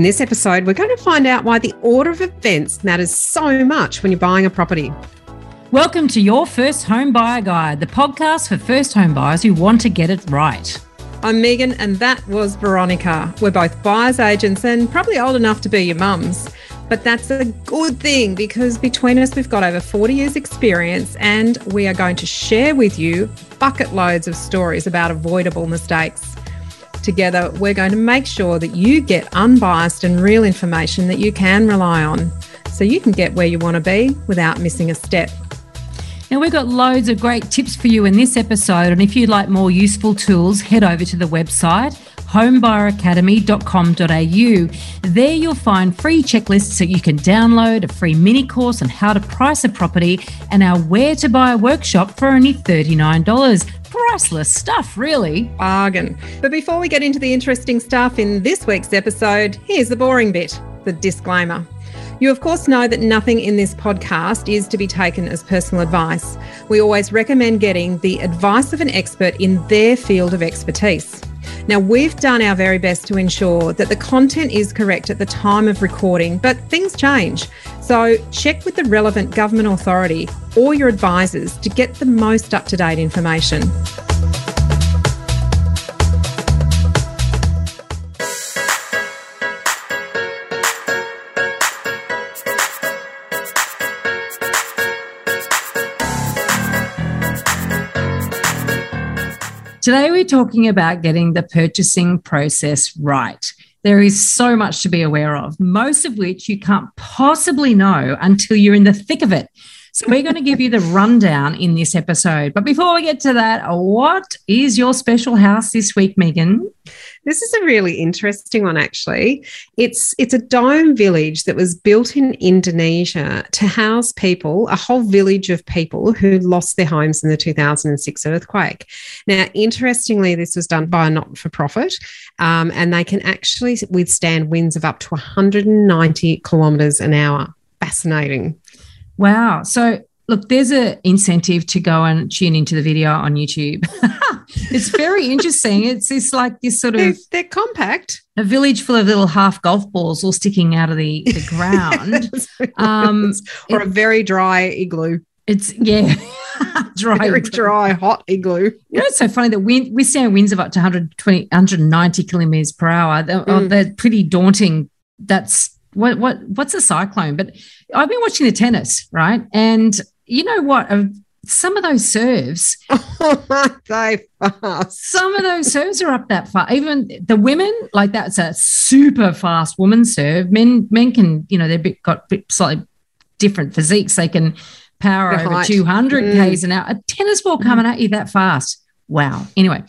In this episode, we're going to find out why the order of events matters so much when you're buying a property. Welcome to Your First Home Buyer Guide, the podcast for first home buyers who want to get it right. I'm Megan, and that was Veronica. We're both buyers agents and probably old enough to be your mums. But that's a good thing because between us, we've got over 40 years' experience and we are going to share with you bucket loads of stories about avoidable mistakes. Together, we're going to make sure that you get unbiased and real information that you can rely on so you can get where you want to be without missing a step. Now, we've got loads of great tips for you in this episode. And if you'd like more useful tools, head over to the website homebuyeracademy.com.au. There you'll find free checklists that you can download, a free mini course on how to price a property, and our Where to Buy workshop for only $39 priceless stuff, really. Bargain. But before we get into the interesting stuff in this week's episode, here's the boring bit the disclaimer. You, of course, know that nothing in this podcast is to be taken as personal advice. We always recommend getting the advice of an expert in their field of expertise. Now, we've done our very best to ensure that the content is correct at the time of recording, but things change. So, check with the relevant government authority or your advisors to get the most up to date information. Today, we're talking about getting the purchasing process right. There is so much to be aware of, most of which you can't possibly know until you're in the thick of it. So, we're going to give you the rundown in this episode. But before we get to that, what is your special house this week, Megan? This is a really interesting one, actually. It's it's a dome village that was built in Indonesia to house people, a whole village of people who lost their homes in the 2006 earthquake. Now, interestingly, this was done by a not for profit, um, and they can actually withstand winds of up to 190 kilometres an hour. Fascinating. Wow. So look, there's an incentive to go and tune into the video on YouTube. it's very interesting. It's this like this sort of they're, they're, compact. A village full of little half golf balls all sticking out of the, the ground. um, or it, a very dry igloo. It's yeah. dry, very dry, hot igloo. You know, it's so funny that wind, we're seeing winds of up to 120, 190 kilometers per hour. They're, mm. they're pretty daunting. That's what what what's a cyclone? But I've been watching the tennis, right? And you know what? Some of those serves, they fast. Some of those serves are up that far. Even the women, like that's a super fast woman serve. Men, men can, you know, they've got slightly different physiques. They can power the over height. 200 mm. k's an hour. A tennis ball coming mm. at you that fast. Wow. Anyway.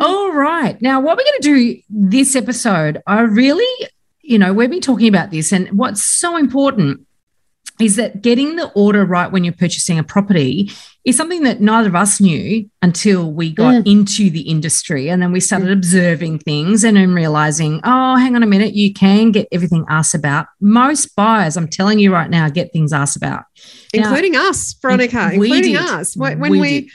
All right. Now, what we're going to do this episode, I really, you know, we've been talking about this, and what's so important is that getting the order right when you're purchasing a property is something that neither of us knew until we got mm. into the industry and then we started mm. observing things and then realizing oh hang on a minute you can get everything asked about most buyers i'm telling you right now get things asked about including now, us veronica including did. us when we, we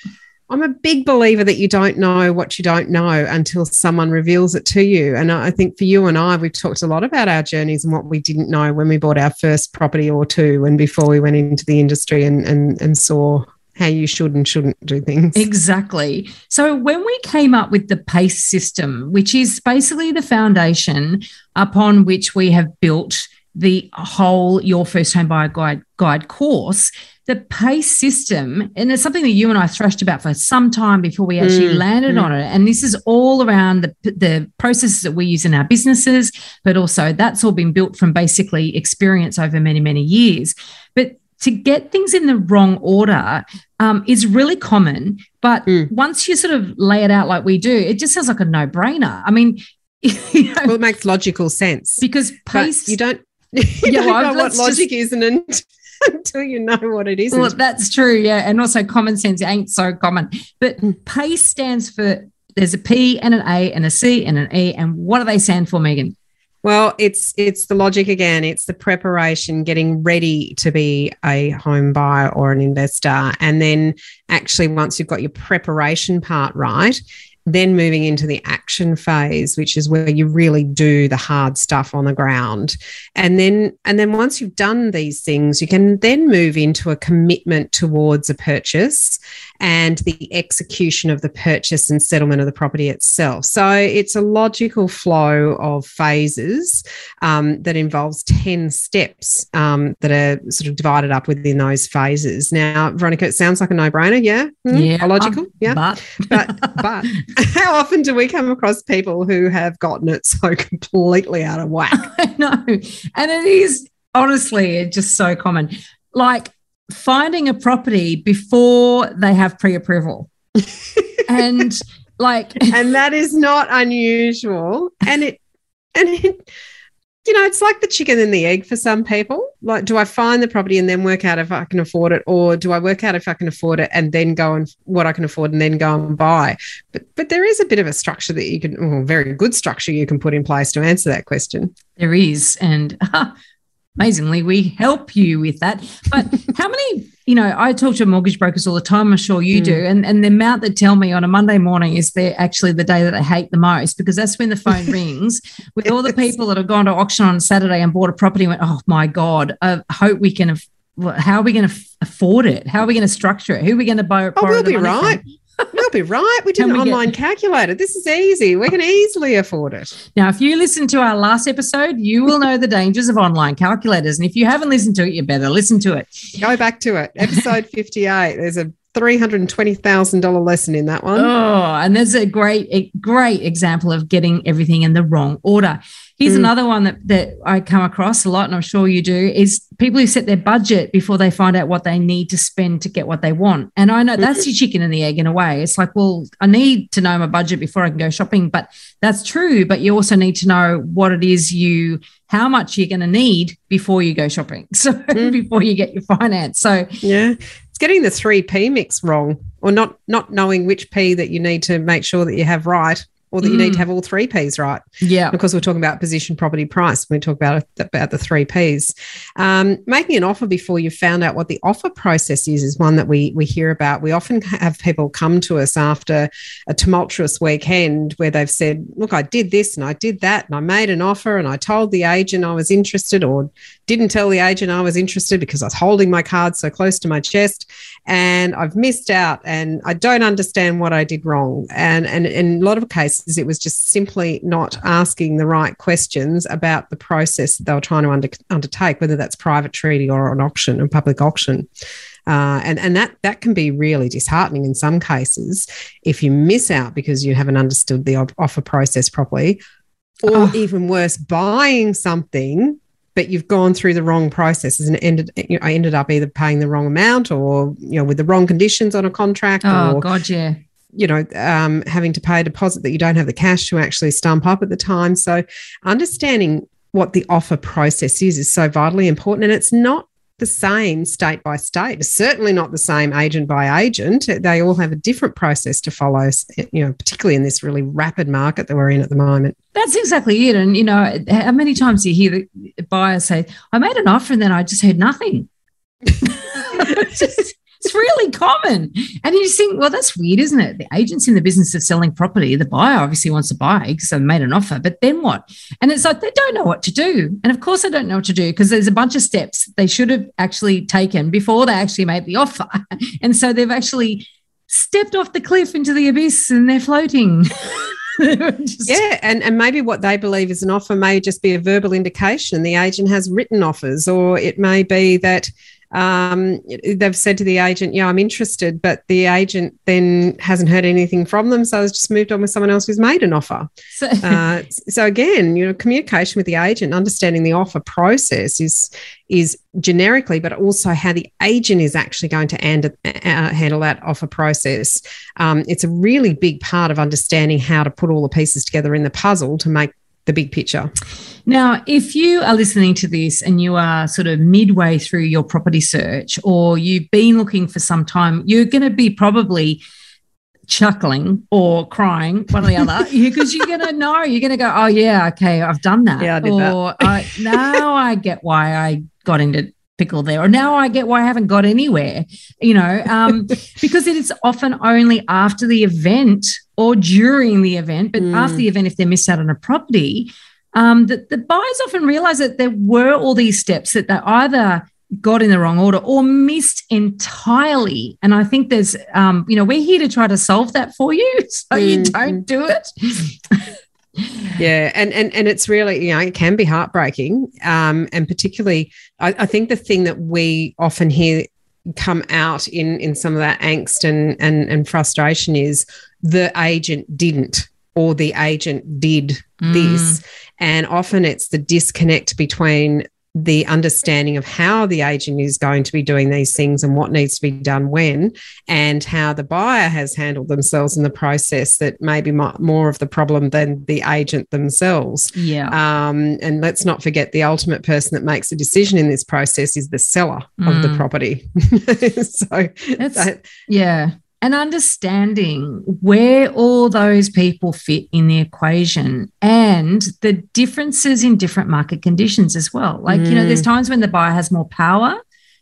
I'm a big believer that you don't know what you don't know until someone reveals it to you. And I think for you and I, we've talked a lot about our journeys and what we didn't know when we bought our first property or two and before we went into the industry and, and, and saw how you should and shouldn't do things. Exactly. So when we came up with the PACE system, which is basically the foundation upon which we have built the whole Your First Home Buyer Guide, guide course, the PACE system, and it's something that you and I thrashed about for some time before we actually mm, landed mm. on it. And this is all around the, the processes that we use in our businesses, but also that's all been built from basically experience over many, many years. But to get things in the wrong order um, is really common. But mm. once you sort of lay it out like we do, it just sounds like a no brainer. I mean, you know, well, it makes logical sense because PACE. But you don't. You yeah, well, know what logic just, is, and until you know what it is. Well, that's true. Yeah. And also common sense ain't so common. But hmm. PACE stands for there's a P and an A and a C and an E. And what do they stand for, Megan? Well, it's it's the logic again. It's the preparation, getting ready to be a home buyer or an investor, and then actually once you've got your preparation part right, then moving into the action phase which is where you really do the hard stuff on the ground. And then and then once you've done these things you can then move into a commitment towards a purchase and the execution of the purchase and settlement of the property itself. So it's a logical flow of phases um, that involves 10 steps um, that are sort of divided up within those phases. Now, Veronica, it sounds like a no brainer. Yeah. Mm, yeah. Logical. yeah. But, but, but how often do we come across people who have gotten it so completely out of whack? I know. And it is honestly just so common. Like finding a property before they have pre-approval. and like and that is not unusual. And it and it you know it's like the chicken and the egg for some people. Like do i find the property and then work out if i can afford it? Or do i work out if i can afford it and then go and what i can afford and then go and buy? But but there is a bit of a structure that you can well, very good structure you can put in place to answer that question. There is. And amazingly, we help you with that. But how many, you know, I talk to mortgage brokers all the time, I'm sure you mm. do. And, and the amount that tell me on a Monday morning is they're actually the day that they hate the most because that's when the phone rings with all the people that have gone to auction on Saturday and bought a property and went, oh my God, I hope we can, how are we going to afford it? How are we going to structure it? Who are we going to buy? Oh, we'll be right. From? We'll be right. We did an online get... calculator. This is easy. We can easily afford it. Now, if you listen to our last episode, you will know the dangers of online calculators. And if you haven't listened to it, you better listen to it. Go back to it. Episode 58. There's a $320,000 lesson in that one. Oh, and there's a great, a great example of getting everything in the wrong order. Here's mm. another one that, that I come across a lot, and I'm sure you do, is people who set their budget before they find out what they need to spend to get what they want. And I know that's mm-hmm. your chicken and the egg in a way. It's like, well, I need to know my budget before I can go shopping, but that's true. But you also need to know what it is you, how much you're going to need before you go shopping. So mm. before you get your finance. So yeah, it's getting the three P mix wrong, or not not knowing which P that you need to make sure that you have right or that mm. you need to mm. have all three P's right. Yeah. Because we're talking about position, property, price. We talk about about the three P's. Um, making an offer before you've found out what the offer process is is one that we we hear about. We often have people come to us after a tumultuous weekend where they've said, "Look, I did this and I did that and I made an offer and I told the agent I was interested or didn't tell the agent I was interested because I was holding my card so close to my chest and I've missed out and I don't understand what I did wrong." And and in a lot of cases it was just simply not asking the right questions about the process they were trying to under, undertake, whether that's private treaty or an auction, a public auction. Uh, and and that that can be really disheartening in some cases if you miss out because you haven't understood the offer process properly, or oh. even worse, buying something but you've gone through the wrong processes and ended you know, I ended up either paying the wrong amount or you know with the wrong conditions on a contract. Oh or, God, yeah you know, um, having to pay a deposit that you don't have the cash to actually stump up at the time. So, understanding what the offer process is is so vitally important. And it's not the same state by state. Certainly not the same agent by agent. They all have a different process to follow, you know, particularly in this really rapid market that we're in at the moment. That's exactly it. And, you know, how many times do you hear the buyer say, I made an offer and then I just heard nothing? just, it's really common. And you think, well, that's weird, isn't it? The agent's in the business of selling property. The buyer obviously wants to buy because they've made an offer, but then what? And it's like they don't know what to do. And of course, they don't know what to do because there's a bunch of steps they should have actually taken before they actually made the offer. And so they've actually stepped off the cliff into the abyss and they're floating. just... Yeah, and, and maybe what they believe is an offer may just be a verbal indication. The agent has written offers, or it may be that um, they've said to the agent, "Yeah, I'm interested," but the agent then hasn't heard anything from them, so has just moved on with someone else who's made an offer. So, uh, so again, you know, communication with the agent, understanding the offer process is is generically, but also how the agent is actually going to and, uh, handle that offer process. Um, it's a really big part of understanding how to put all the pieces together in the puzzle to make the big picture. Now, if you are listening to this and you are sort of midway through your property search or you've been looking for some time, you're going to be probably chuckling or crying, one or the other, because you're going to know, you're going to go, oh, yeah, okay, I've done that. Yeah, I did or that. I, now I get why I got into pickle there or now i get why i haven't got anywhere you know um, because it is often only after the event or during the event but mm. after the event if they miss out on a property um, that the buyers often realize that there were all these steps that they either got in the wrong order or missed entirely. And I think there's, um, you know, we're here to try to solve that for you so mm. you don't do it. yeah and and and it's really you know it can be heartbreaking um and particularly I, I think the thing that we often hear come out in in some of that angst and and and frustration is the agent didn't or the agent did mm. this and often it's the disconnect between the understanding of how the agent is going to be doing these things and what needs to be done when, and how the buyer has handled themselves in the process that may be more of the problem than the agent themselves. Yeah. Um, and let's not forget the ultimate person that makes a decision in this process is the seller mm. of the mm. property. so, that, yeah and understanding where all those people fit in the equation and the differences in different market conditions as well. Like, mm. you know, there's mm. times when the buyer has more power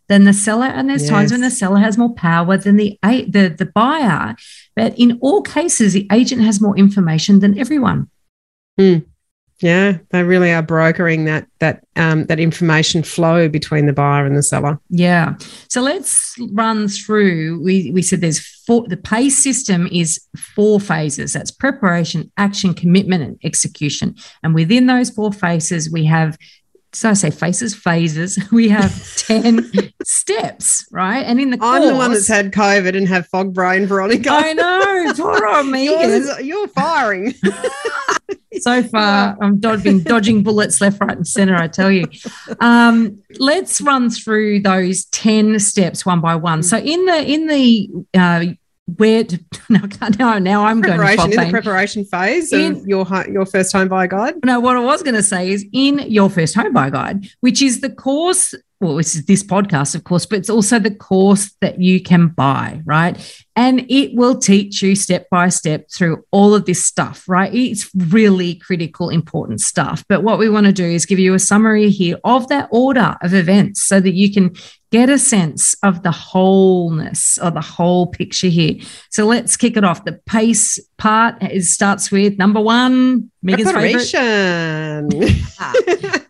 than the seller, and there's yes. times when the seller has more power than the, the, the buyer. But in all cases, the agent has more information than everyone. Mm. Yeah, they really are brokering that that um, that information flow between the buyer and the seller. Yeah. So let's run through. We we said there's four. The PACE system is four phases. That's preparation, action, commitment, and execution. And within those four phases, we have so I say faces, phases. We have 10 steps, right? And in the course, I'm the one that's had COVID and have fog brain, Veronica. I know. Poor me. You're, you're firing. so far, I'm dodging, dodging bullets left, right, and center, I tell you. Um, let's run through those 10 steps one by one. So in the in the uh, where to, now, now I'm going to in the preparation phase in, of your your first home buyer guide. No, what I was going to say is in your first home buyer guide, which is the course well, this is this podcast, of course, but it's also the course that you can buy, right? And it will teach you step by step through all of this stuff, right? It's really critical, important stuff. But what we want to do is give you a summary here of that order of events so that you can get a sense of the wholeness or the whole picture here. So let's kick it off. The pace part is, starts with number one, Megan's favorite. Ah.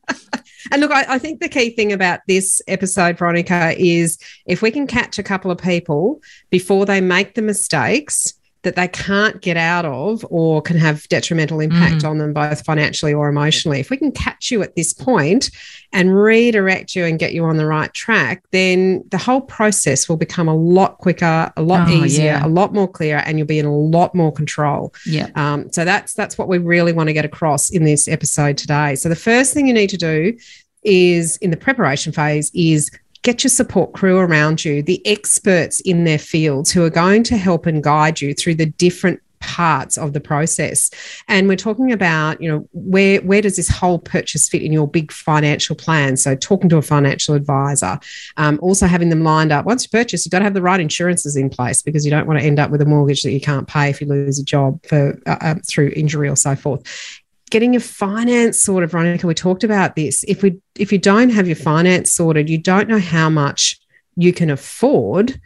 And look, I, I, think the key thing about this episode, Veronica, is if we can catch a couple of people before they make the mistakes that they can't get out of or can have detrimental impact mm. on them both financially or emotionally. If we can catch you at this point and redirect you and get you on the right track, then the whole process will become a lot quicker, a lot oh, easier, yeah. a lot more clear, and you'll be in a lot more control. Yeah. Um, so that's that's what we really want to get across in this episode today. So the first thing you need to do is in the preparation phase is get your support crew around you, the experts in their fields who are going to help and guide you through the different parts of the process. And we're talking about you know where where does this whole purchase fit in your big financial plan? So talking to a financial advisor um, also having them lined up. Once you purchase you've got to have the right insurances in place because you don't want to end up with a mortgage that you can't pay if you lose a job for uh, uh through injury or so forth getting your finance sorted, Veronica, we talked about this. If we if you don't have your finance sorted, you don't know how much you can afford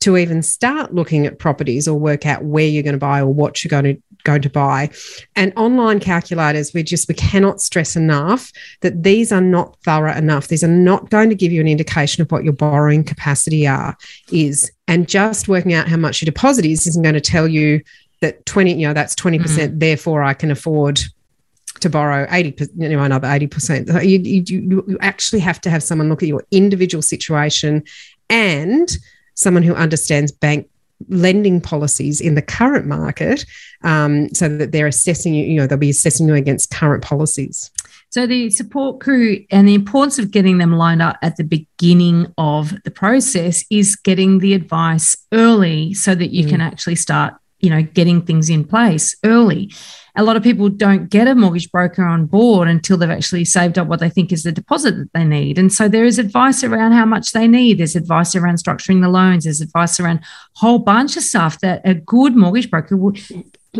to even start looking at properties or work out where you're going to buy or what you're going to going to buy. And online calculators, we just we cannot stress enough that these are not thorough enough. These are not going to give you an indication of what your borrowing capacity are is. And just working out how much your deposit is isn't going to tell you that 20, you know, that's 20%, percent mm therefore I can afford to borrow 80%, you know another 80% you, you, you actually have to have someone look at your individual situation and someone who understands bank lending policies in the current market um, so that they're assessing you you know they'll be assessing you against current policies. So the support crew and the importance of getting them lined up at the beginning of the process is getting the advice early so that you mm. can actually start you know getting things in place early a lot of people don't get a mortgage broker on board until they've actually saved up what they think is the deposit that they need. And so there is advice around how much they need. There's advice around structuring the loans. There's advice around a whole bunch of stuff that a good mortgage broker will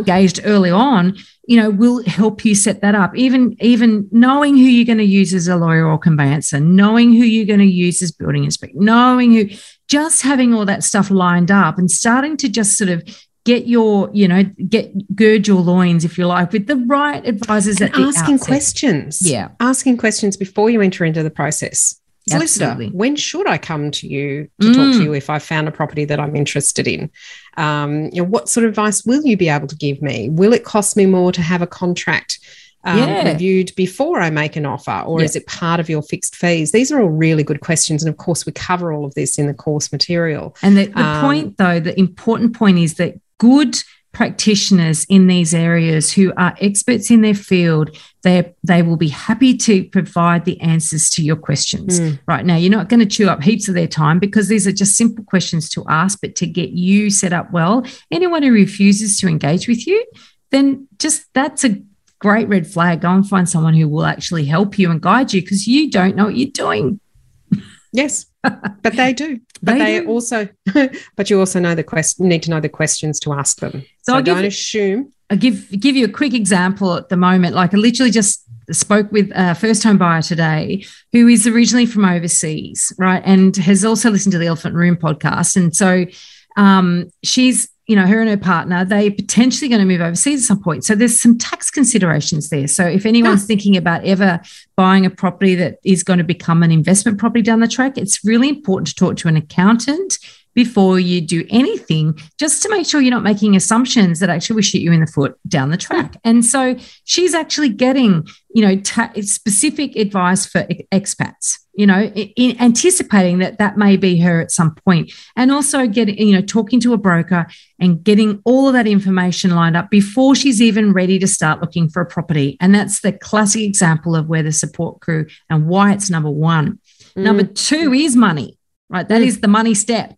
gauged early on, you know, will help you set that up. Even even knowing who you're going to use as a lawyer or conveyancer, knowing who you're going to use as building inspector, knowing who, just having all that stuff lined up and starting to just sort of get your, you know, get gird your loins, if you like, with the right advisors and asking questions. Yeah, asking questions before you enter into the process. Solicitor, Absolutely. when should I come to you to mm. talk to mm. you if I found a property that I'm interested in? Um, you know, what sort of advice will you be able to give me? Will it cost me more to have a contract um, yeah. reviewed before I make an offer, or yeah. is it part of your fixed fees? These are all really good questions, and of course, we cover all of this in the course material. And the, the um, point, though, the important point is that good practitioners in these areas who are experts in their field they they will be happy to provide the answers to your questions. Mm. right now you're not going to chew up heaps of their time because these are just simple questions to ask but to get you set up well anyone who refuses to engage with you then just that's a great red flag. Go and find someone who will actually help you and guide you because you don't know what you're doing. Yes but they do. But they, they do. also, but you also know the question. Need to know the questions to ask them. So, so don't give, assume. I'll give give you a quick example at the moment. Like I literally just spoke with a first home buyer today who is originally from overseas, right, and has also listened to the Elephant Room podcast, and so um, she's you know, her and her partner, they're potentially going to move overseas at some point. So there's some tax considerations there. So if anyone's yeah. thinking about ever buying a property that is going to become an investment property down the track, it's really important to talk to an accountant before you do anything, just to make sure you're not making assumptions that actually will shoot you in the foot down the track. And so she's actually getting, you know, ta- specific advice for expats, you know, in, anticipating that that may be her at some point. and also getting, you know, talking to a broker and getting all of that information lined up before she's even ready to start looking for a property. And that's the classic example of where the support crew and why it's number one. Mm. Number two is money, right? That mm. is the money step.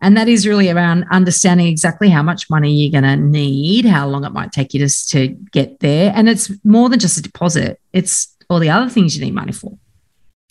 And that is really around understanding exactly how much money you're going to need, how long it might take you to, to get there. And it's more than just a deposit, it's all the other things you need money for.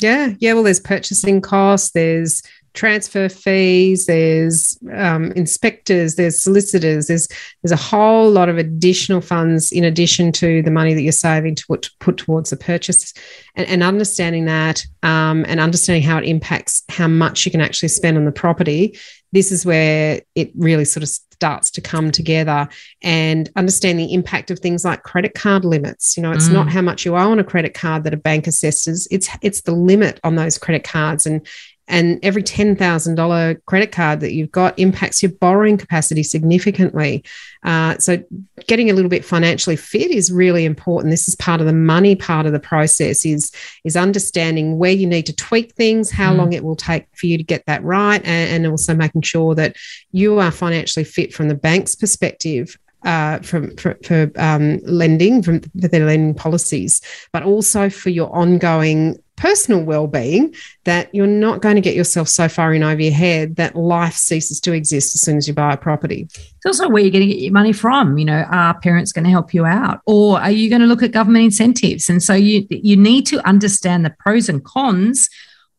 Yeah. Yeah. Well, there's purchasing costs, there's transfer fees, there's um, inspectors, there's solicitors, there's there's a whole lot of additional funds in addition to the money that you're saving to put, put towards the purchase, and, and understanding that um, and understanding how it impacts how much you can actually spend on the property. This is where it really sort of starts to come together and understand the impact of things like credit card limits. You know, it's mm. not how much you owe on a credit card that a bank assesses; it's it's the limit on those credit cards and and every $10,000 credit card that you've got impacts your borrowing capacity significantly. Uh, so, getting a little bit financially fit is really important. This is part of the money part of the process is, is understanding where you need to tweak things, how mm. long it will take for you to get that right, and, and also making sure that you are financially fit from the bank's perspective uh, from for, for um, lending from for their lending policies, but also for your ongoing personal well-being that you're not going to get yourself so far in over your head that life ceases to exist as soon as you buy a property. It's also where you're going to get your money from. You know, are parents going to help you out, or are you going to look at government incentives? And so you you need to understand the pros and cons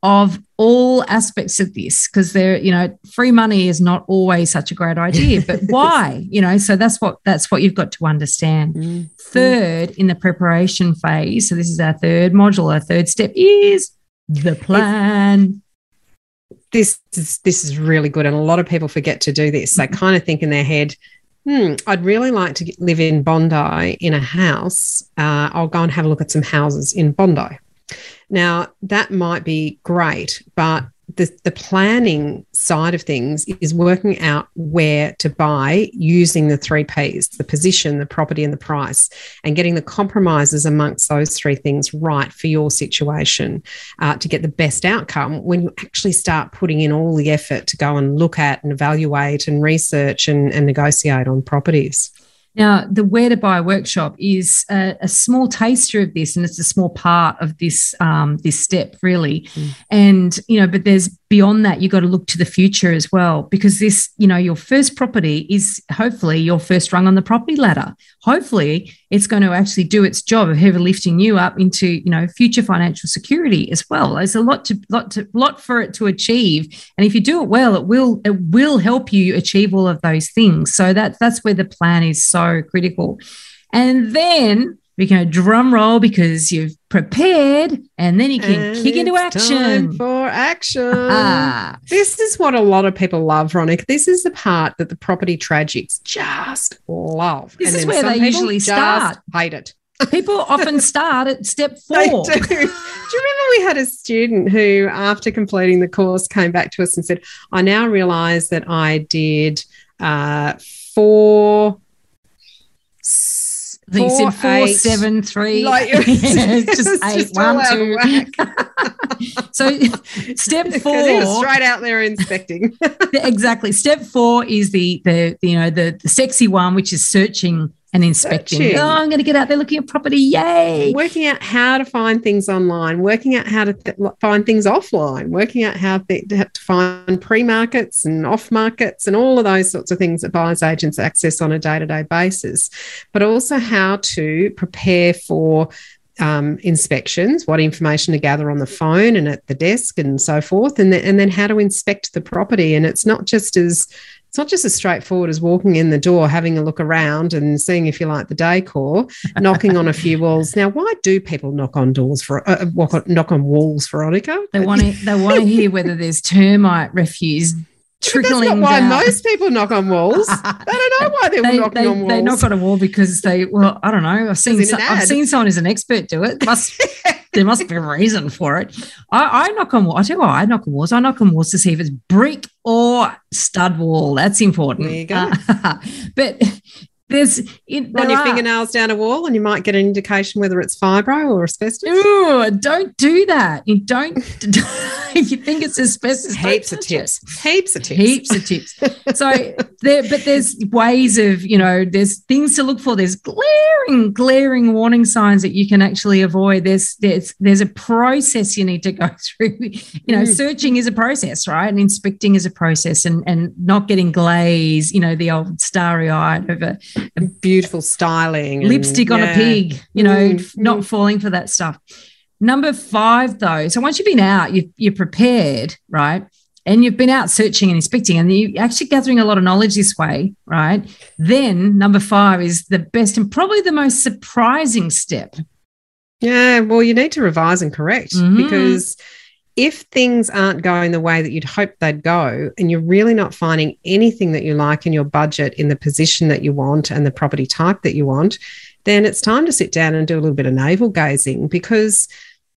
of all aspects of this because there you know free money is not always such a great idea but why you know so that's what that's what you've got to understand mm-hmm. third in the preparation phase so this is our third module our third step is the plan this is this is really good and a lot of people forget to do this they mm-hmm. kind of think in their head hmm, I'd really like to live in Bondi in a house. Uh, I'll go and have a look at some houses in Bondi. Now, that might be great, but the, the planning side of things is working out where to buy using the three P's the position, the property, and the price, and getting the compromises amongst those three things right for your situation uh, to get the best outcome when you actually start putting in all the effort to go and look at and evaluate and research and, and negotiate on properties. Now, the Where to Buy workshop is a, a, small taster of this, and it's a small part of this um, this step, really. Mm. And you know, but there's beyond that, you've got to look to the future as well, because this, you know, your first property is hopefully your first rung on the property ladder. Hopefully, it's going to actually do its job of heavy lifting you up into, you know, future financial security as well. There's a lot to lot to lot for it to achieve, and if you do it well, it will it will help you achieve all of those things. So that that's where the plan is so so critical. And then we can drum roll because you've prepared and then you can and kick into action. for action. Ah. This is what a lot of people love, Veronica. This is the part that the property tragics just love. This and is where they usually start. Hate it. People often start at step four. Do. do. you remember we had a student who, after completing the course, came back to us and said, I now realize that I did uh, four I think four, said four, eight, seven, three. Like, just eight, just one, two. so step four, straight out there inspecting. exactly. Step four is the the you know the, the sexy one, which is searching and inspecting. Oh, I'm going to get out there looking at property. Yay. Working out how to find things online, working out how to th- find things offline, working out how th- to find pre markets and off markets and all of those sorts of things that buyers agents access on a day to day basis, but also how to prepare for um, inspections, what information to gather on the phone and at the desk and so forth, and, and then how to inspect the property. And it's not just as it's not just as straightforward as walking in the door, having a look around and seeing if you like the decor, knocking on a few walls. Now, why do people knock on doors for uh, uh knock on walls, Veronica? They want to they want to hear whether there's termite refuse trickling that's not why most people knock on walls. I don't know why they're they, knocking they, on walls. They knock on a wall because they well, I don't know. I've seen so, I've seen someone who's an expert do it. Must there must be a reason for it. I, I knock on walls. I tell you what, I knock on walls. I knock on walls to see if it's brick or stud wall. That's important. There you go. Uh, but there's in, run your are. fingernails down a wall and you might get an indication whether it's fibro or asbestos. Ooh, don't do that. You don't if you think it's asbestos. Heaps of tips. It. Heaps of tips. Heaps of tips. so there, but there's ways of, you know, there's things to look for. There's glaring, glaring warning signs that you can actually avoid. There's there's there's a process you need to go through. You know, mm. searching is a process, right? And inspecting is a process and and not getting glaze, you know, the old starry eyed over beautiful styling, lipstick on yeah. a pig, you know, mm, not mm. falling for that stuff. Number five, though, so once you've been out, you, you're prepared, right? And you've been out searching and inspecting, and you're actually gathering a lot of knowledge this way, right? Then number five is the best and probably the most surprising step. Yeah, well, you need to revise and correct mm-hmm. because if things aren't going the way that you'd hope they'd go, and you're really not finding anything that you like in your budget, in the position that you want, and the property type that you want, then it's time to sit down and do a little bit of navel gazing because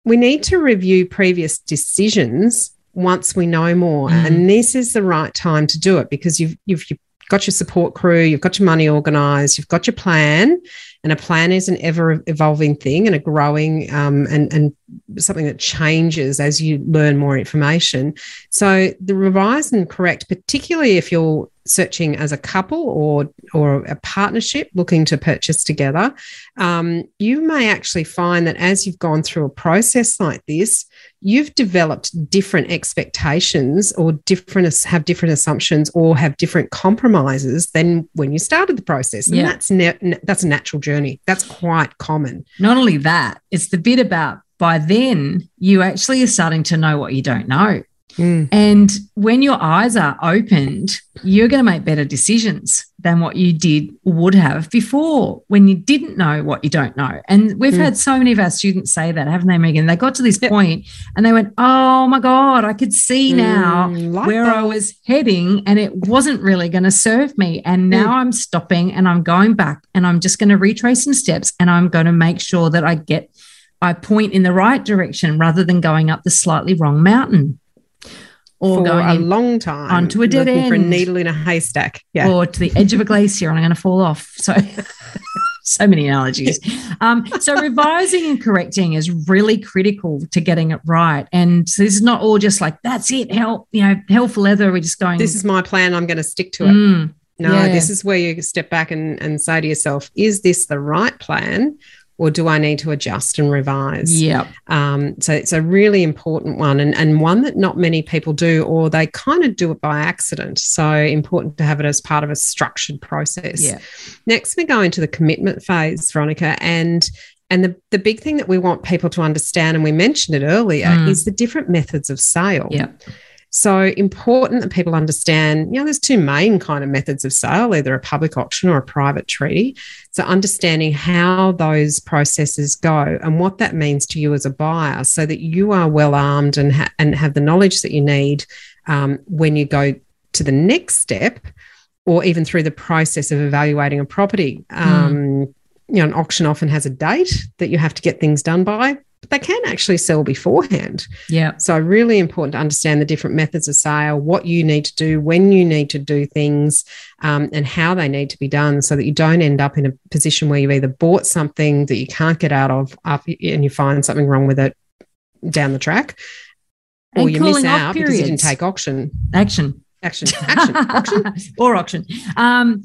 we need to review previous decisions once we know more. Mm. And this is the right time to do it because you've, you've, you've got your support crew, you've got your money organized, you've got your plan, and a plan is an ever evolving thing and a growing um, and, and something that changes as you learn more information. So the revise and correct, particularly if you're searching as a couple or or a partnership looking to purchase together, um, you may actually find that as you've gone through a process like this, you've developed different expectations or different have different assumptions or have different compromises than when you started the process and yeah. that's that's a natural journey that's quite common. Not only that it's the bit about by then you actually are starting to know what you don't know Mm. And when your eyes are opened, you're going to make better decisions than what you did would have before when you didn't know what you don't know. And we've mm. had so many of our students say that, haven't they, Megan? They got to this point and they went, Oh my God, I could see mm, now like where that. I was heading and it wasn't really going to serve me. And mm. now I'm stopping and I'm going back and I'm just going to retrace some steps and I'm going to make sure that I get, I point in the right direction rather than going up the slightly wrong mountain or for going a long time onto a dead end for a needle in a haystack. Yeah. or to the edge of a glacier and i'm going to fall off. So so many analogies. Um, so revising and correcting is really critical to getting it right. And so this is not all just like that's it hell you know hell for leather. We're just going this is my plan. I'm going to stick to it. Mm, no yeah. this is where you step back and, and say to yourself is this the right plan or do I need to adjust and revise? Yeah. Um, so it's a really important one and, and one that not many people do, or they kind of do it by accident. So important to have it as part of a structured process. Yeah. Next, we go into the commitment phase, Veronica, and and the, the big thing that we want people to understand, and we mentioned it earlier, mm. is the different methods of sale. Yeah. So important that people understand, you know, there's two main kind of methods of sale, either a public auction or a private treaty. So understanding how those processes go and what that means to you as a buyer so that you are well armed and, ha- and have the knowledge that you need um, when you go to the next step or even through the process of evaluating a property. Mm. Um, you know, an auction often has a date that you have to get things done by, they can actually sell beforehand. Yeah. So really important to understand the different methods of sale, what you need to do, when you need to do things, um, and how they need to be done, so that you don't end up in a position where you either bought something that you can't get out of up and you find something wrong with it down the track, or and you miss out periods. because you didn't take auction action action action auction or auction. Um,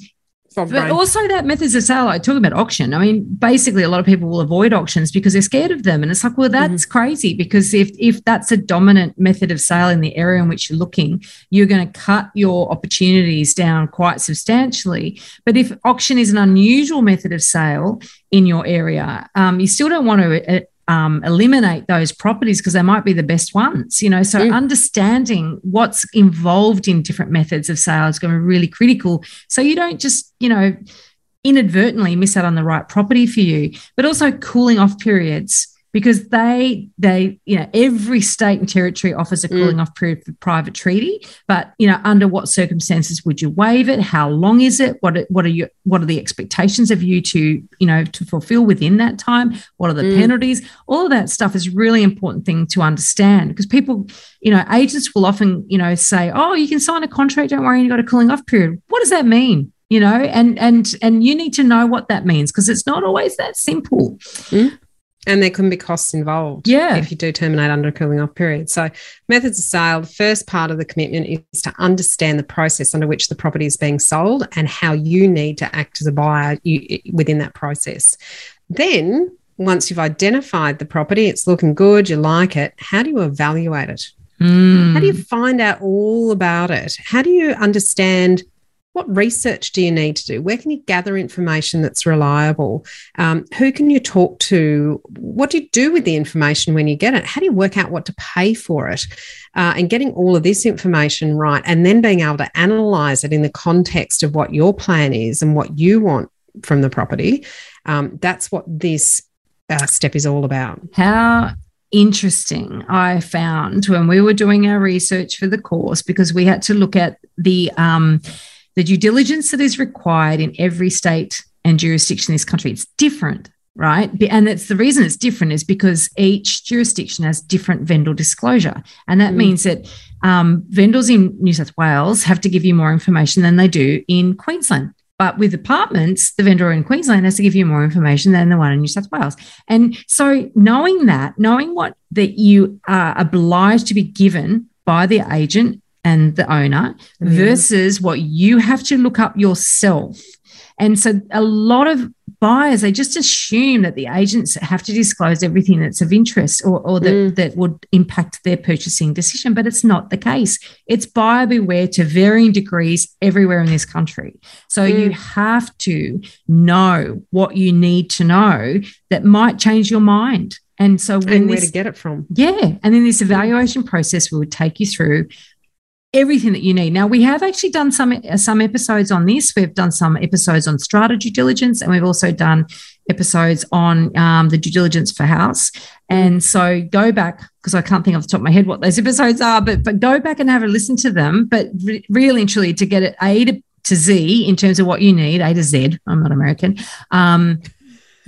but also that methods of sale, like talking about auction. I mean, basically a lot of people will avoid auctions because they're scared of them. And it's like, well, that's mm-hmm. crazy because if if that's a dominant method of sale in the area in which you're looking, you're going to cut your opportunities down quite substantially. But if auction is an unusual method of sale in your area, um, you still don't want to uh, um, eliminate those properties because they might be the best ones, you know. So mm. understanding what's involved in different methods of sale is going to be really critical. So you don't just, you know, inadvertently miss out on the right property for you, but also cooling off periods because they they you know every state and territory offers a mm. cooling mm. off period for private treaty but you know under what circumstances would you waive it how long is it what what are you what are the expectations of you to you know to fulfill within that time what are the mm. penalties all of that stuff is really important thing to understand because people you know agents will often you know say oh you can sign a contract don't worry you got a cooling off period what does that mean you know and and and you need to know what that means because it's not always that simple mm. And there can be costs involved yeah. if you do terminate under a cooling off period. So, methods of sale, the first part of the commitment is to understand the process under which the property is being sold and how you need to act as a buyer within that process. Then, once you've identified the property, it's looking good, you like it, how do you evaluate it? Mm. How do you find out all about it? How do you understand what research do you need to do? Where can you gather information that's reliable? Um, who can you talk to? What do you do with the information when you get it? How do you work out what to pay for it? Uh, and getting all of this information right, and then being able to analyze it in the context of what your plan is and what you want from the property. Um, that's what this uh, step is all about. How interesting I found when we were doing our research for the course because we had to look at the um, the due diligence that is required in every state and jurisdiction in this country. It's different, right? And it's the reason it's different is because each jurisdiction has different vendor disclosure. And that mm. means that um, vendors in New South Wales have to give you more information than they do in Queensland. But with apartments, the vendor in Queensland has to give you more information than the one in New South Wales. And so knowing that, knowing what that you are obliged to be given by the agent and the owner mm-hmm. versus what you have to look up yourself. And so a lot of buyers, they just assume that the agents have to disclose everything that's of interest or, or that, mm. that would impact their purchasing decision, but it's not the case. It's buyer beware to varying degrees everywhere in this country. So mm. you have to know what you need to know that might change your mind. And so when and where this, to get it from. Yeah. And then this evaluation process we would take you through everything that you need. Now we have actually done some some episodes on this. We've done some episodes on strata due diligence, and we've also done episodes on um, the due diligence for house. And so go back because I can't think off the top of my head what those episodes are, but but go back and have a listen to them. But re- really and truly, to get it A to, to Z in terms of what you need, A to Z. I'm not American. Um,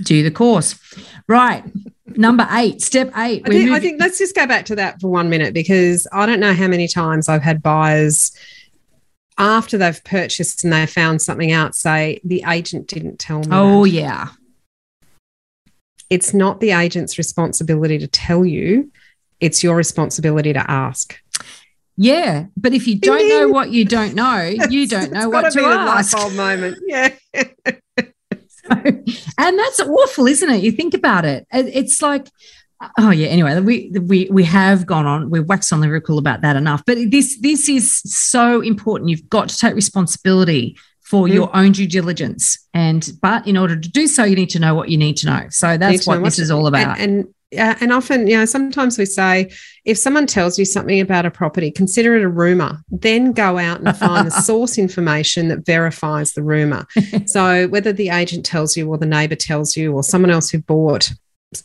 do the course, right? Number eight, step eight. I think, I think, let's just go back to that for one minute because I don't know how many times I've had buyers after they've purchased and they found something out say the agent didn't tell me. Oh, that. yeah. It's not the agent's responsibility to tell you, it's your responsibility to ask. Yeah, but if you don't know what you don't know, you don't know what to ask. A light bulb moment. Yeah. and that's awful, isn't it? You think about it. It's like, oh yeah. Anyway, we we we have gone on. We've waxed on lyrical about that enough. But this this is so important. You've got to take responsibility for mm. your own due diligence. And but in order to do so, you need to know what you need to know. So that's what this is all about. And, and uh, and often, you know, sometimes we say if someone tells you something about a property, consider it a rumor, then go out and find the source information that verifies the rumor. so, whether the agent tells you, or the neighbor tells you, or someone else who bought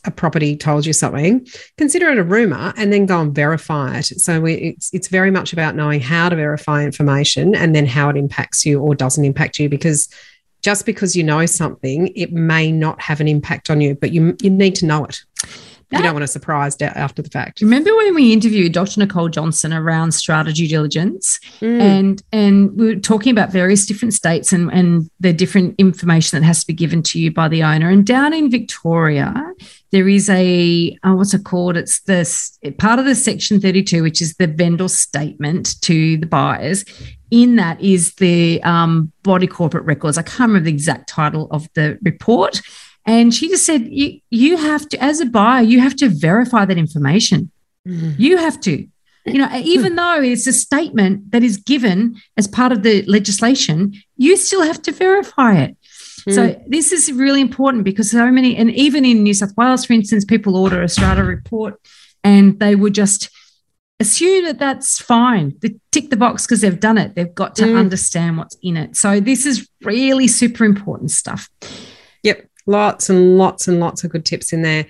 a property told you something, consider it a rumor and then go and verify it. So we, it's it's very much about knowing how to verify information and then how it impacts you or doesn't impact you because just because you know something, it may not have an impact on you, but you you need to know it. You don't want to surprise after the fact. Remember when we interviewed Dr. Nicole Johnson around strata due diligence, mm. and and we were talking about various different states and and the different information that has to be given to you by the owner. And down in Victoria, there is a oh, what's it called? It's this part of the Section Thirty Two, which is the vendor statement to the buyers. In that is the um, body corporate records. I can't remember the exact title of the report and she just said, you, you have to, as a buyer, you have to verify that information. Mm. You have to. You know, even though it's a statement that is given as part of the legislation, you still have to verify it. Mm. So this is really important because so many, and even in New South Wales, for instance, people order a strata report and they would just assume that that's fine. They tick the box because they've done it. They've got to mm. understand what's in it. So this is really super important stuff. Lots and lots and lots of good tips in there.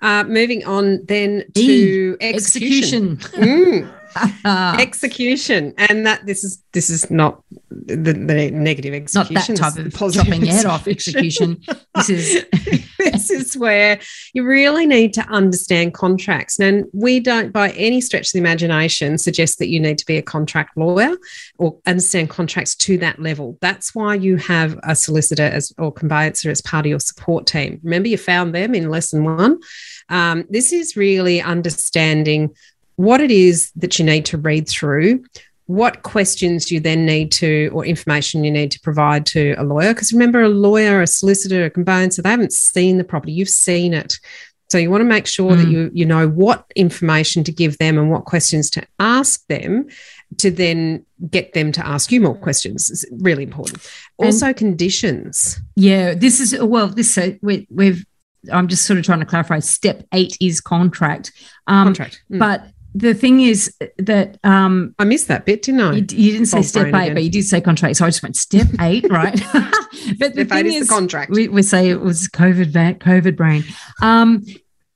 Uh, moving on then to e, execution. execution. mm. execution, and that this is this is not the, the negative execution. Not that type of chopping your head off execution. This is this is where you really need to understand contracts. And we don't, by any stretch of the imagination, suggest that you need to be a contract lawyer or understand contracts to that level. That's why you have a solicitor as or conveyancer as part of your support team. Remember, you found them in lesson one. Um, this is really understanding what it is that you need to read through, what questions you then need to, or information you need to provide to a lawyer. Because remember, a lawyer, a solicitor, a conveyancer, they haven't seen the property, you've seen it. So you want to make sure mm. that you you know what information to give them and what questions to ask them to then get them to ask you more questions. It's really important. Also, and, conditions. Yeah, this is well. This uh, we, we've. I'm just sort of trying to clarify. Step eight is contract. Um, contract, mm. but the thing is that um, I missed that bit, didn't I? You, you didn't say step eight, again. but you did say contract. So I just went step eight, right? but the thing is, is, the contract. We, we, say it was COVID, COVID brain. Um,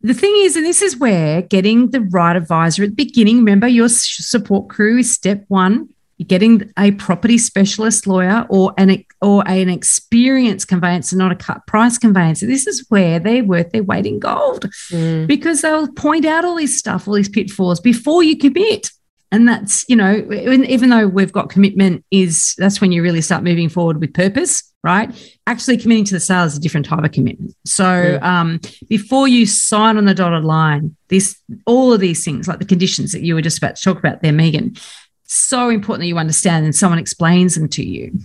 the thing is, and this is where getting the right advisor at the beginning. Remember, your support crew is step one. Getting a property specialist lawyer or an or an experienced conveyancer, not a cut price conveyancer. This is where they're worth their weight in gold mm. because they'll point out all this stuff, all these pitfalls before you commit. And that's, you know, even though we've got commitment, is that's when you really start moving forward with purpose, right? Actually, committing to the sale is a different type of commitment. So, um, before you sign on the dotted line, this all of these things, like the conditions that you were just about to talk about there, Megan, so important that you understand and someone explains them to you.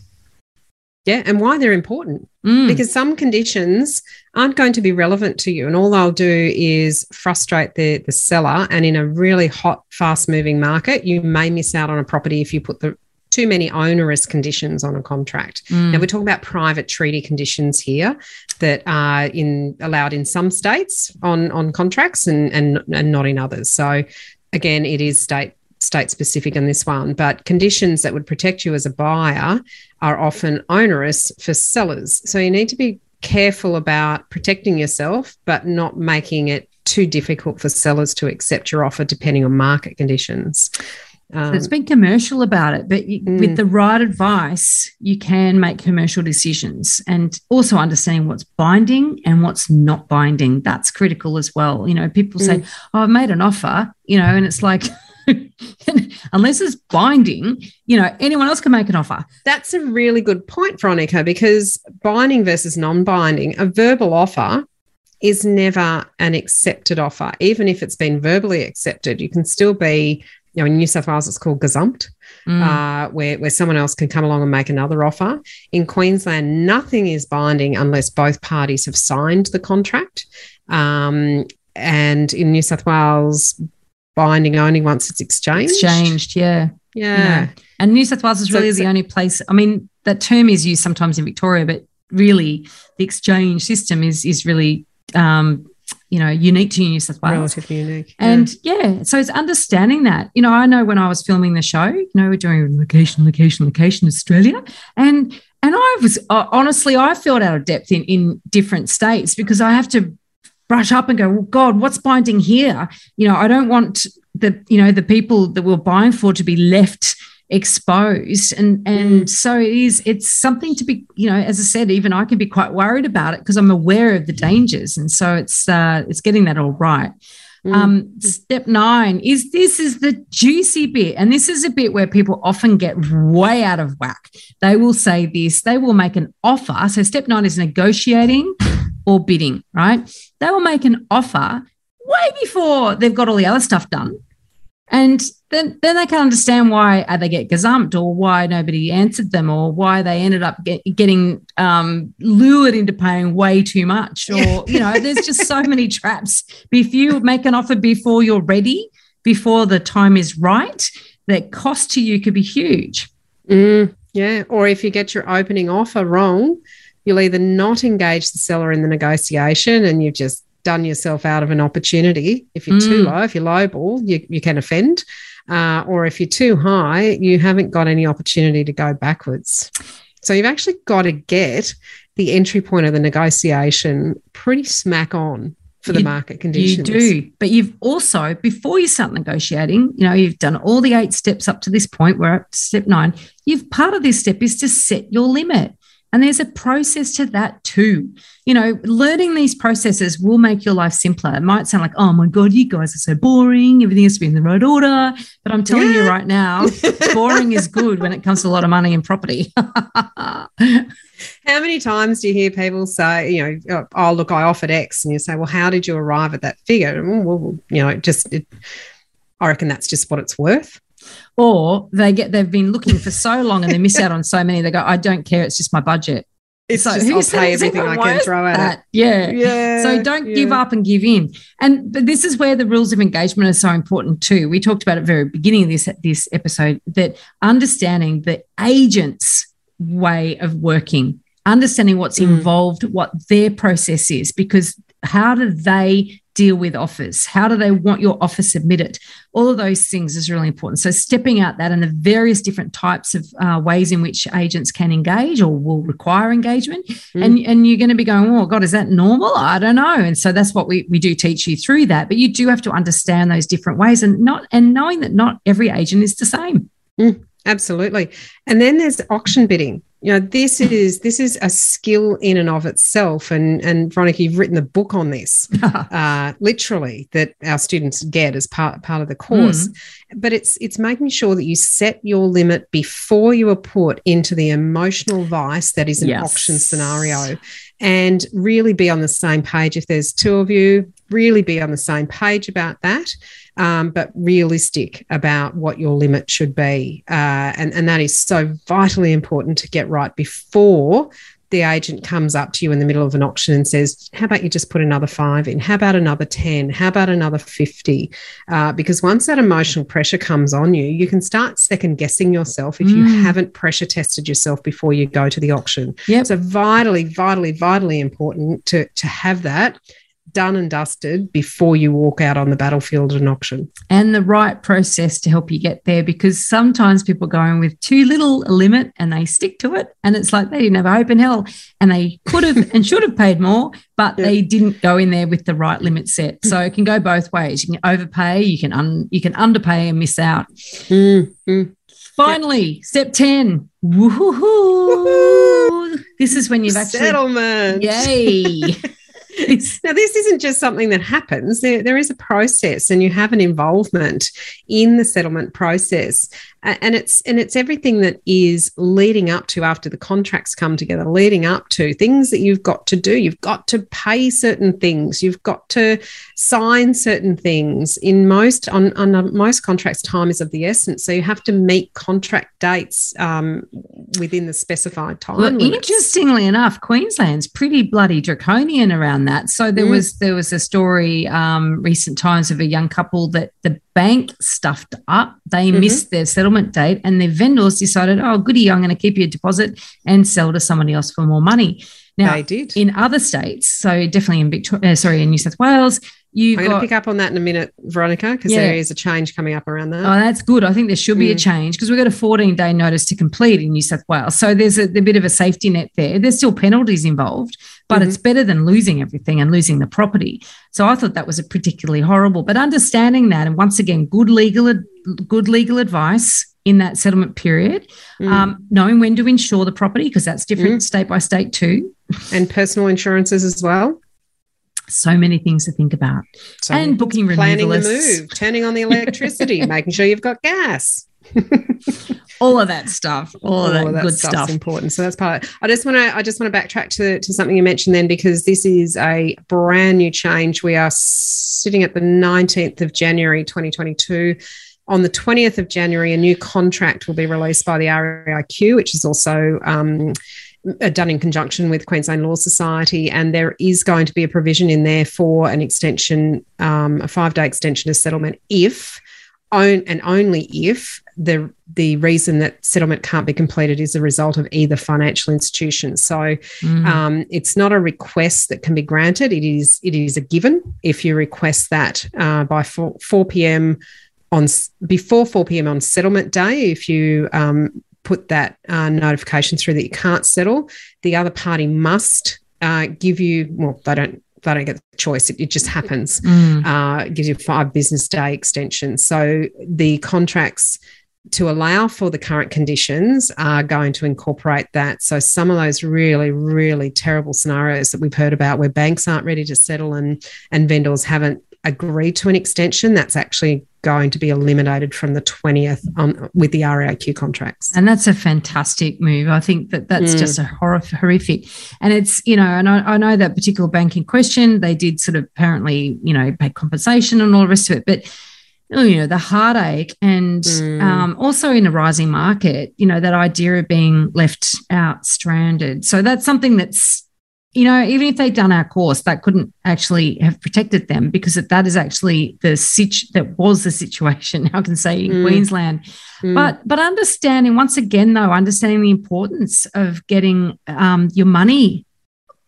Yeah, and why they're important. Mm. Because some conditions aren't going to be relevant to you. And all they'll do is frustrate the, the seller. And in a really hot, fast moving market, you may miss out on a property if you put the too many onerous conditions on a contract. Mm. Now we're talking about private treaty conditions here that are in allowed in some states on on contracts and and, and not in others. So again, it is state state specific in this one, but conditions that would protect you as a buyer are often onerous for sellers. So you need to be careful about protecting yourself, but not making it too difficult for sellers to accept your offer depending on market conditions. Um, so it's been commercial about it, but you, mm. with the right advice, you can make commercial decisions and also understanding what's binding and what's not binding. That's critical as well. You know, people mm. say, Oh, I've made an offer, you know, and it's like, unless it's binding, you know, anyone else can make an offer. That's a really good point, Veronica, because binding versus non binding, a verbal offer is never an accepted offer. Even if it's been verbally accepted, you can still be, you know, in New South Wales, it's called gazumped. Mm. Uh, where, where someone else can come along and make another offer. In Queensland, nothing is binding unless both parties have signed the contract. Um, and in New South Wales, binding only once it's exchanged. Exchanged, yeah. Yeah. You know, and New South Wales is really so, the only place. I mean, that term is used sometimes in Victoria, but really the exchange system is is really um, you know, unique to New South Wales. Relatively unique. Yeah. And yeah, so it's understanding that. You know, I know when I was filming the show, you know, we're doing location, location, location, Australia. And and I was uh, honestly, I felt out of depth in, in different states because I have to brush up and go, well, God, what's binding here? You know, I don't want the, you know, the people that we're buying for to be left exposed. And and mm. so it is it's something to be you know as i said even i can be quite worried about it because i'm aware of the dangers. And so it's uh it's getting that all right. Mm. um step nine is this is the juicy bit. And this is a bit where people often get way out of whack. They will say this they will make an offer. So step nine is negotiating or bidding right they will make an offer way before they've got all the other stuff done and then, then they can't understand why uh, they get gazumped or why nobody answered them or why they ended up get, getting um, lured into paying way too much. Or, you know, there's just so many traps. If you make an offer before you're ready, before the time is right, that cost to you could be huge. Mm, yeah. Or if you get your opening offer wrong, you'll either not engage the seller in the negotiation and you've just done yourself out of an opportunity. If you're mm. too low, if you're lowball, you, you can offend. Uh, or if you're too high, you haven't got any opportunity to go backwards. So you've actually got to get the entry point of the negotiation pretty smack on for the market conditions. You do. But you've also, before you start negotiating, you know, you've done all the eight steps up to this point, we're at step nine. You've part of this step is to set your limit. And there's a process to that too. You know, learning these processes will make your life simpler. It might sound like, oh my God, you guys are so boring. Everything has to be in the right order. But I'm telling yeah. you right now, boring is good when it comes to a lot of money and property. How many times do you hear people say, you know, oh, look, I offered X, and you say, well, how did you arrive at that figure? Well, you know, just, it, I reckon that's just what it's worth or they get they've been looking for so long and they miss out on so many. They go, I don't care. It's just my budget. It's so just I'll pay everything I can throw at that? it. Yeah. Yeah. So don't yeah. give up and give in. And but this is where the rules of engagement are so important too. We talked about at the very beginning of this this episode that understanding the agent's way of working, understanding what's mm. involved, what their process is, because how do they deal with offers? How do they want your offer submitted? All of those things is really important. So, stepping out that and the various different types of uh, ways in which agents can engage or will require engagement. Mm. And, and you're going to be going, oh, God, is that normal? I don't know. And so, that's what we, we do teach you through that. But you do have to understand those different ways and not and knowing that not every agent is the same. Mm, absolutely. And then there's auction bidding you know this is this is a skill in and of itself. And and veronica you've written the book on this uh, literally that our students get as part part of the course. Mm. but it's it's making sure that you set your limit before you are put into the emotional vice that is an yes. auction scenario. And really be on the same page. If there's two of you really be on the same page about that um, but realistic about what your limit should be. Uh, and, and that is so vitally important to get right before the agent comes up to you in the middle of an auction and says, How about you just put another five in? How about another 10? How about another 50? Uh, because once that emotional pressure comes on you, you can start second guessing yourself if mm. you haven't pressure tested yourself before you go to the auction. Yep. So, vitally, vitally, vitally important to, to have that done and dusted before you walk out on the battlefield at an auction. And the right process to help you get there because sometimes people go in with too little a limit and they stick to it. And it's like they didn't have a hope in hell and they could have and should have paid more, but yeah. they didn't go in there with the right limit set. So it can go both ways. You can overpay, you can un, you can underpay and miss out. Mm-hmm. Finally, yep. step 10. Woohoo! Woo-hoo. This is when you've actually settlement. Yay. now, this isn't just something that happens. There, there is a process, and you have an involvement in the settlement process, and it's and it's everything that is leading up to after the contracts come together, leading up to things that you've got to do. You've got to pay certain things. You've got to sign certain things. In most on on most contracts, time is of the essence. So you have to meet contract dates um, within the specified time. Well, interestingly enough, Queensland's pretty bloody draconian around that. So there mm. was there was a story um, recent times of a young couple that the bank stuffed up. They mm-hmm. missed their settlement date, and their vendors decided, oh, goody, I'm going to keep your deposit and sell to somebody else for more money. Now, they did. in other states, so definitely in Victoria, uh, sorry, in New South Wales, you I'm going to pick up on that in a minute, Veronica, because yeah. there is a change coming up around that. Oh, that's good. I think there should be mm. a change because we've got a 14 day notice to complete in New South Wales. So there's a, a bit of a safety net there. There's still penalties involved, but mm-hmm. it's better than losing everything and losing the property. So I thought that was a particularly horrible. But understanding that, and once again, good legal good legal advice in that settlement period, mm. um, knowing when to insure the property because that's different mm. state by state too, and personal insurances as well so many things to think about. So and booking planning the move, turning on the electricity, making sure you've got gas. all of that stuff. All, all of that, that good stuff. is important. So that's part i just want to i just want to backtrack to, to something you mentioned then because this is a brand new change. We are sitting at the 19th of january 2022 on the 20th of January, a new contract will be released by the REIQ, which is also um, done in conjunction with Queensland Law Society, and there is going to be a provision in there for an extension, um, a five day extension of settlement if own and only if the the reason that settlement can't be completed is a result of either financial institution. So mm. um, it's not a request that can be granted. It is it is a given if you request that uh, by 4, 4 p.m. on before 4 p.m. on settlement day. If you um, put that uh, notification through that you can't settle, the other party must uh, give you, well, they don't they don't get the choice. It, it just happens. Mm. Uh, gives you five business day extension. So the contracts to allow for the current conditions are going to incorporate that. So some of those really, really terrible scenarios that we've heard about where banks aren't ready to settle and and vendors haven't agreed to an extension, that's actually going to be eliminated from the 20th on, with the REIQ contracts. And that's a fantastic move. I think that that's mm. just a horror, horrific. And it's, you know, and I, I, know that particular bank in question, they did sort of apparently, you know, pay compensation and all the rest of it. But, you know, the heartache and mm. um, also in a rising market, you know, that idea of being left out stranded. So that's something that's you know, even if they'd done our course, that couldn't actually have protected them because that is actually the situ- that was the situation. I can say in mm. Queensland, mm. but but understanding once again though, understanding the importance of getting um, your money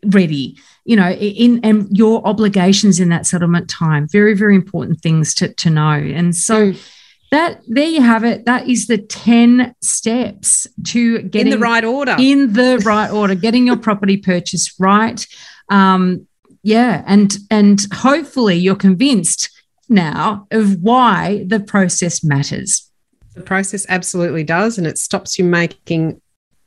ready, you know, in and your obligations in that settlement time, very very important things to to know, and so. Mm that there you have it. That is the 10 steps to getting in the right order. In the right order, getting your property purchase right. Um, yeah, and and hopefully you're convinced now of why the process matters. The process absolutely does, and it stops you making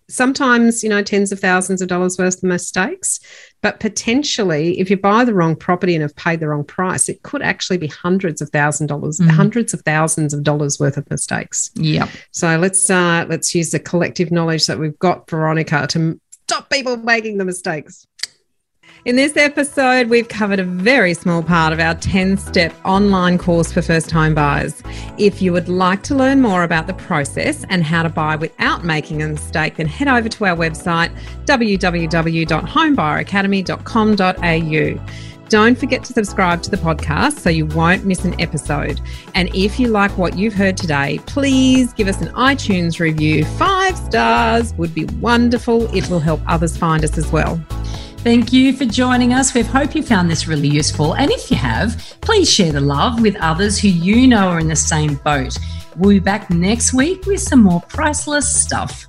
sometimes, you know, tens of thousands of dollars worth of mistakes. But potentially, if you buy the wrong property and have paid the wrong price, it could actually be hundreds of thousand dollars, mm-hmm. hundreds of thousands of dollars worth of mistakes. Yeah. So let's uh, let's use the collective knowledge that we've got, Veronica, to stop people making the mistakes. In this episode, we've covered a very small part of our 10 step online course for first home buyers. If you would like to learn more about the process and how to buy without making a mistake, then head over to our website www.homebuyeracademy.com.au. Don't forget to subscribe to the podcast so you won't miss an episode. And if you like what you've heard today, please give us an iTunes review. Five stars would be wonderful. It will help others find us as well. Thank you for joining us. We hope you found this really useful. And if you have, please share the love with others who you know are in the same boat. We'll be back next week with some more priceless stuff.